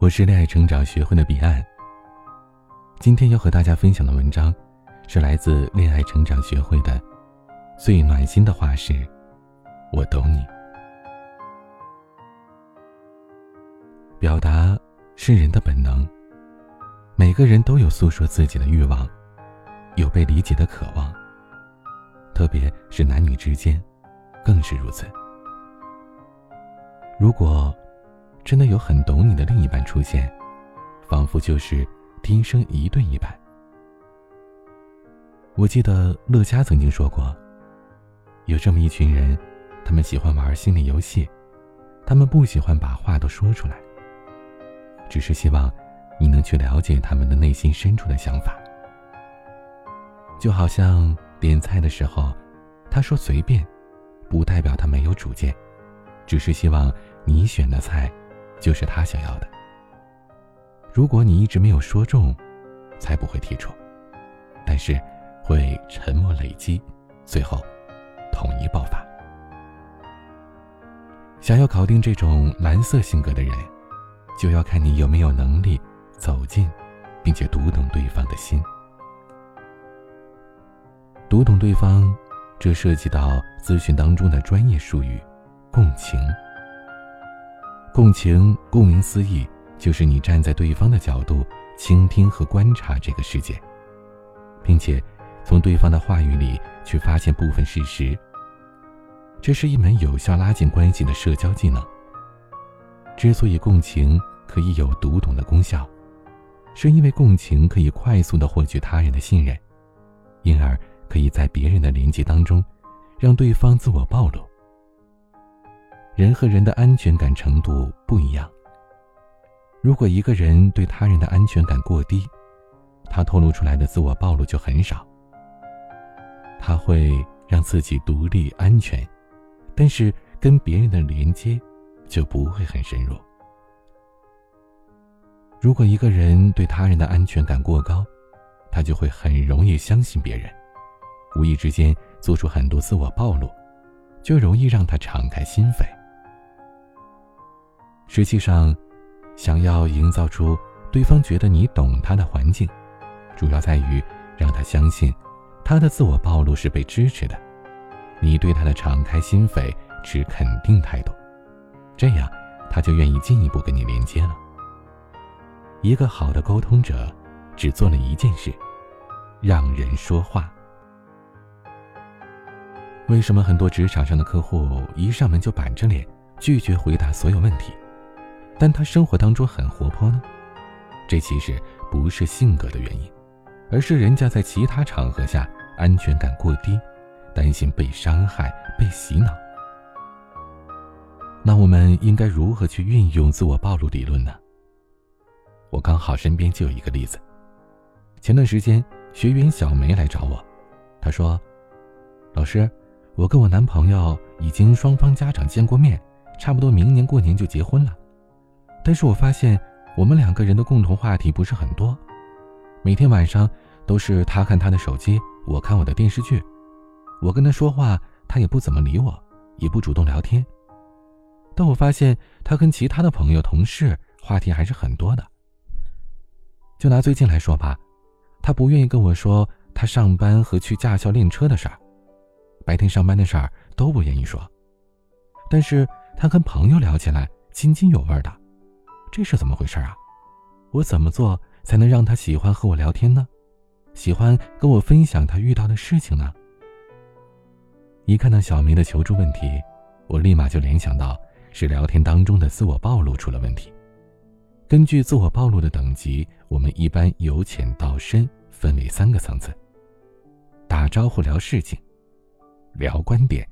我是恋爱成长学会的彼岸。今天要和大家分享的文章，是来自恋爱成长学会的最暖心的话是：“我懂你。”表达是人的本能，每个人都有诉说自己的欲望，有被理解的渴望，特别是男女之间，更是如此。如果真的有很懂你的另一半出现，仿佛就是天生一对一般。我记得乐嘉曾经说过，有这么一群人，他们喜欢玩心理游戏，他们不喜欢把话都说出来，只是希望你能去了解他们的内心深处的想法。就好像点菜的时候，他说随便，不代表他没有主见，只是希望你选的菜。就是他想要的。如果你一直没有说中，才不会提出，但是会沉默累积，最后统一爆发。想要搞定这种蓝色性格的人，就要看你有没有能力走进，并且读懂对方的心。读懂对方，这涉及到咨询当中的专业术语——共情。共情，顾名思义，就是你站在对方的角度，倾听和观察这个世界，并且从对方的话语里去发现部分事实。这是一门有效拉近关系的社交技能。之所以共情可以有读懂的功效，是因为共情可以快速的获取他人的信任，因而可以在别人的连接当中，让对方自我暴露。人和人的安全感程度不一样。如果一个人对他人的安全感过低，他透露出来的自我暴露就很少。他会让自己独立安全，但是跟别人的连接就不会很深入。如果一个人对他人的安全感过高，他就会很容易相信别人，无意之间做出很多自我暴露，就容易让他敞开心扉。实际上，想要营造出对方觉得你懂他的环境，主要在于让他相信，他的自我暴露是被支持的，你对他的敞开心扉持肯定态度，这样他就愿意进一步跟你连接了。一个好的沟通者，只做了一件事，让人说话。为什么很多职场上的客户一上门就板着脸，拒绝回答所有问题？但他生活当中很活泼呢，这其实不是性格的原因，而是人家在其他场合下安全感过低，担心被伤害、被洗脑。那我们应该如何去运用自我暴露理论呢？我刚好身边就有一个例子。前段时间学员小梅来找我，她说：“老师，我跟我男朋友已经双方家长见过面，差不多明年过年就结婚了。”但是我发现，我们两个人的共同话题不是很多，每天晚上都是他看他的手机，我看我的电视剧，我跟他说话，他也不怎么理我，也不主动聊天。但我发现他跟其他的朋友、同事话题还是很多的。就拿最近来说吧，他不愿意跟我说他上班和去驾校练车的事儿，白天上班的事儿都不愿意说，但是他跟朋友聊起来津津有味的。这是怎么回事啊？我怎么做才能让他喜欢和我聊天呢？喜欢跟我分享他遇到的事情呢？一看到小梅的求助问题，我立马就联想到是聊天当中的自我暴露出了问题。根据自我暴露的等级，我们一般由浅到深分为三个层次：打招呼聊事情，聊观点，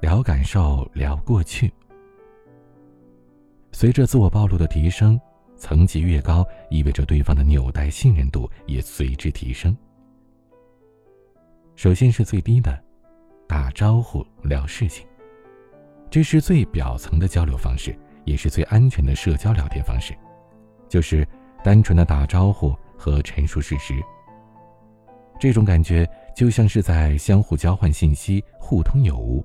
聊感受，聊过去。随着自我暴露的提升，层级越高，意味着对方的纽带信任度也随之提升。首先是最低的，打招呼聊事情，这是最表层的交流方式，也是最安全的社交聊天方式，就是单纯的打招呼和陈述事实。这种感觉就像是在相互交换信息，互通有无，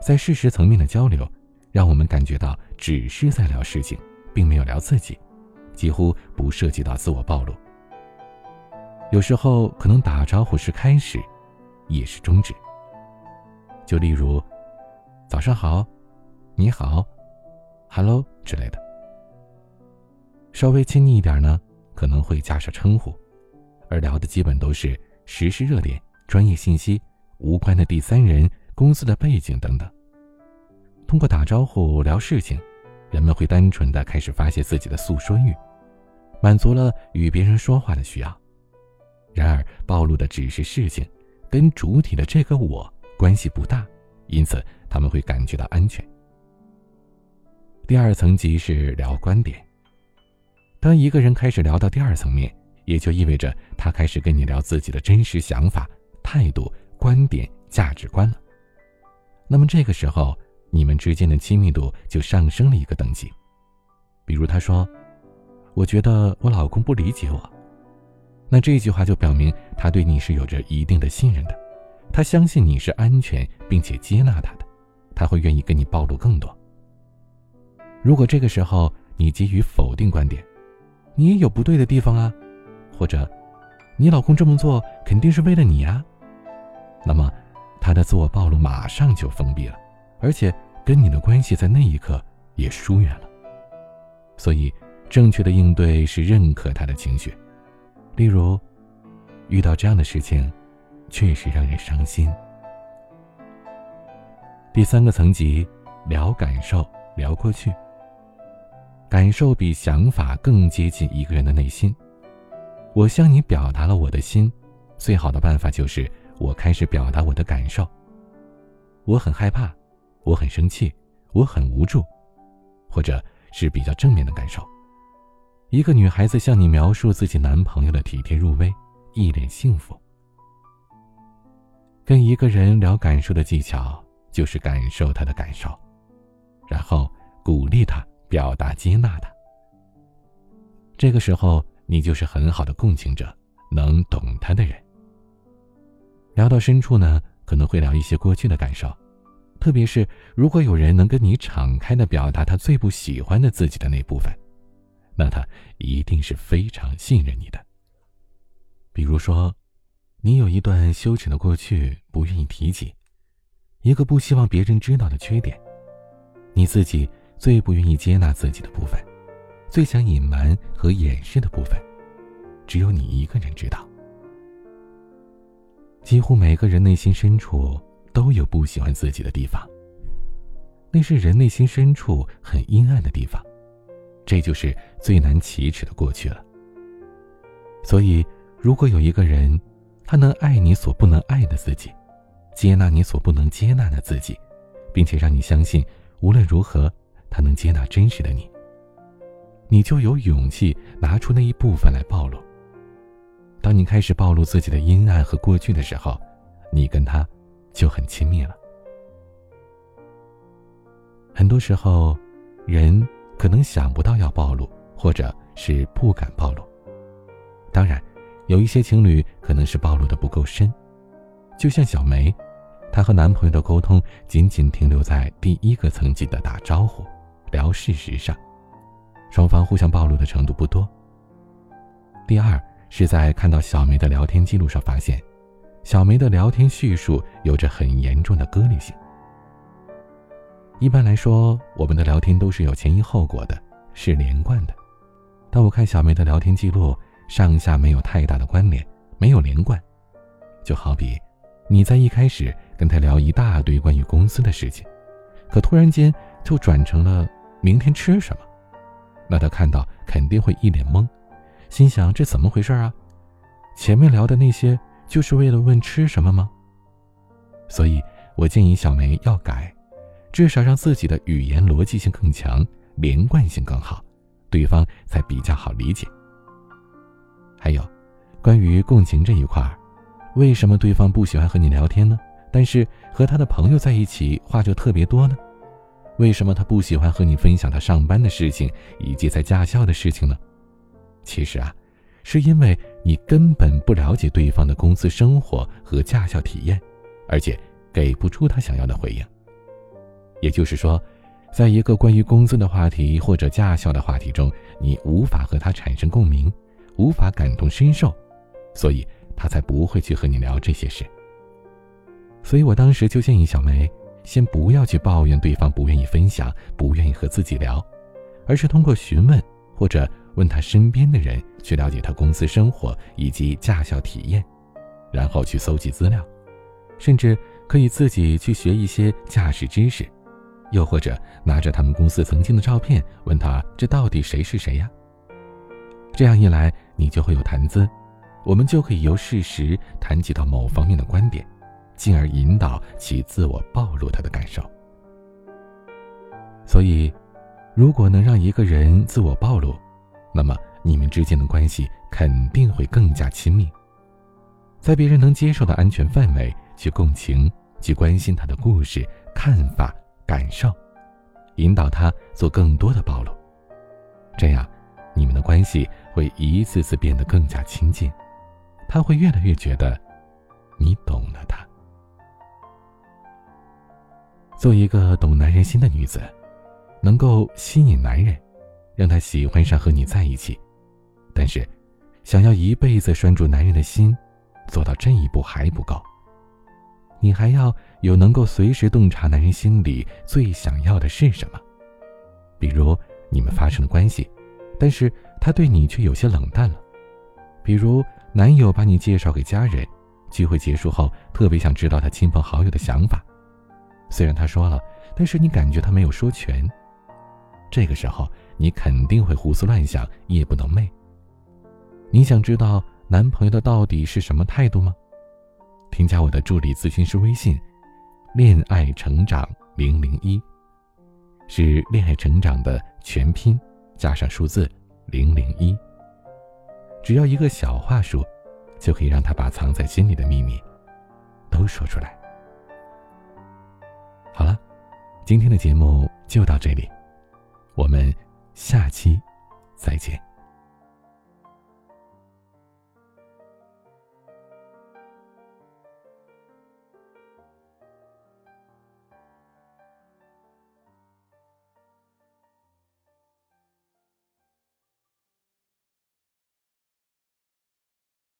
在事实层面的交流。让我们感觉到只是在聊事情，并没有聊自己，几乎不涉及到自我暴露。有时候可能打招呼是开始，也是终止。就例如“早上好”“你好 ”“hello” 之类的。稍微亲昵一点呢，可能会加上称呼，而聊的基本都是时事热点、专业信息、无关的第三人、公司的背景等等。通过打招呼聊事情，人们会单纯的开始发泄自己的诉说欲，满足了与别人说话的需要。然而，暴露的只是事情，跟主体的这个我关系不大，因此他们会感觉到安全。第二层级是聊观点。当一个人开始聊到第二层面，也就意味着他开始跟你聊自己的真实想法、态度、观点、价值观了。那么这个时候，你们之间的亲密度就上升了一个等级。比如他说：“我觉得我老公不理解我。”那这句话就表明他对你是有着一定的信任的，他相信你是安全并且接纳他的，他会愿意跟你暴露更多。如果这个时候你给予否定观点，你也有不对的地方啊，或者你老公这么做肯定是为了你啊，那么他的自我暴露马上就封闭了，而且跟你的关系在那一刻也疏远了。所以，正确的应对是认可他的情绪。例如，遇到这样的事情，确实让人伤心。第三个层级，聊感受，聊过去。感受比想法更接近一个人的内心。我向你表达了我的心，最好的办法就是我开始表达我的感受。我很害怕，我很生气，我很无助，或者是比较正面的感受。一个女孩子向你描述自己男朋友的体贴入微，一脸幸福。跟一个人聊感受的技巧，就是感受他的感受，然后鼓励他，表达接纳他。这个时候，你就是很好的共情者，能懂他的人。聊到深处呢，可能会聊一些过去的感受，特别是如果有人能跟你敞开的表达他最不喜欢的自己的那部分。那他一定是非常信任你的。比如说，你有一段羞耻的过去不愿意提起，一个不希望别人知道的缺点，你自己最不愿意接纳自己的部分，最想隐瞒和掩饰的部分，只有你一个人知道。几乎每个人内心深处都有不喜欢自己的地方，那是人内心深处很阴暗的地方。这就是最难启齿的过去了。所以，如果有一个人，他能爱你所不能爱的自己，接纳你所不能接纳的自己，并且让你相信，无论如何，他能接纳真实的你，你就有勇气拿出那一部分来暴露。当你开始暴露自己的阴暗和过去的时候，你跟他就很亲密了。很多时候，人。可能想不到要暴露，或者是不敢暴露。当然，有一些情侣可能是暴露的不够深，就像小梅，她和男朋友的沟通仅仅停留在第一个层级的打招呼、聊事实上，双方互相暴露的程度不多。第二是在看到小梅的聊天记录上发现，小梅的聊天叙述有着很严重的割裂性。一般来说，我们的聊天都是有前因后果的，是连贯的。但我看小梅的聊天记录，上下没有太大的关联，没有连贯。就好比你在一开始跟她聊一大堆关于公司的事情，可突然间就转成了明天吃什么，那她看到肯定会一脸懵，心想这怎么回事啊？前面聊的那些就是为了问吃什么吗？所以我建议小梅要改。至少让自己的语言逻辑性更强，连贯性更好，对方才比较好理解。还有，关于共情这一块，为什么对方不喜欢和你聊天呢？但是和他的朋友在一起话就特别多呢？为什么他不喜欢和你分享他上班的事情以及在驾校的事情呢？其实啊，是因为你根本不了解对方的公司生活和驾校体验，而且给不出他想要的回应。也就是说，在一个关于工资的话题或者驾校的话题中，你无法和他产生共鸣，无法感同身受，所以他才不会去和你聊这些事。所以我当时就建议小梅，先不要去抱怨对方不愿意分享，不愿意和自己聊，而是通过询问或者问他身边的人，去了解他公司生活以及驾校体验，然后去搜集资料，甚至可以自己去学一些驾驶知识。又或者拿着他们公司曾经的照片，问他这到底谁是谁呀？这样一来，你就会有谈资，我们就可以由事实谈及到某方面的观点，进而引导其自我暴露他的感受。所以，如果能让一个人自我暴露，那么你们之间的关系肯定会更加亲密，在别人能接受的安全范围去共情，去关心他的故事、看法。感受，引导他做更多的暴露，这样，你们的关系会一次次变得更加亲近，他会越来越觉得，你懂了他。做一个懂男人心的女子，能够吸引男人，让他喜欢上和你在一起，但是，想要一辈子拴住男人的心，做到这一步还不够。你还要有能够随时洞察男人心里最想要的是什么，比如你们发生了关系，但是他对你却有些冷淡了；比如男友把你介绍给家人，聚会结束后特别想知道他亲朋好友的想法，虽然他说了，但是你感觉他没有说全。这个时候你肯定会胡思乱想，夜不能寐。你想知道男朋友的到底是什么态度吗？添加我的助理咨询师微信，恋爱成长零零一，是恋爱成长的全拼加上数字零零一。只要一个小话术，就可以让他把藏在心里的秘密都说出来。好了，今天的节目就到这里，我们下期再见。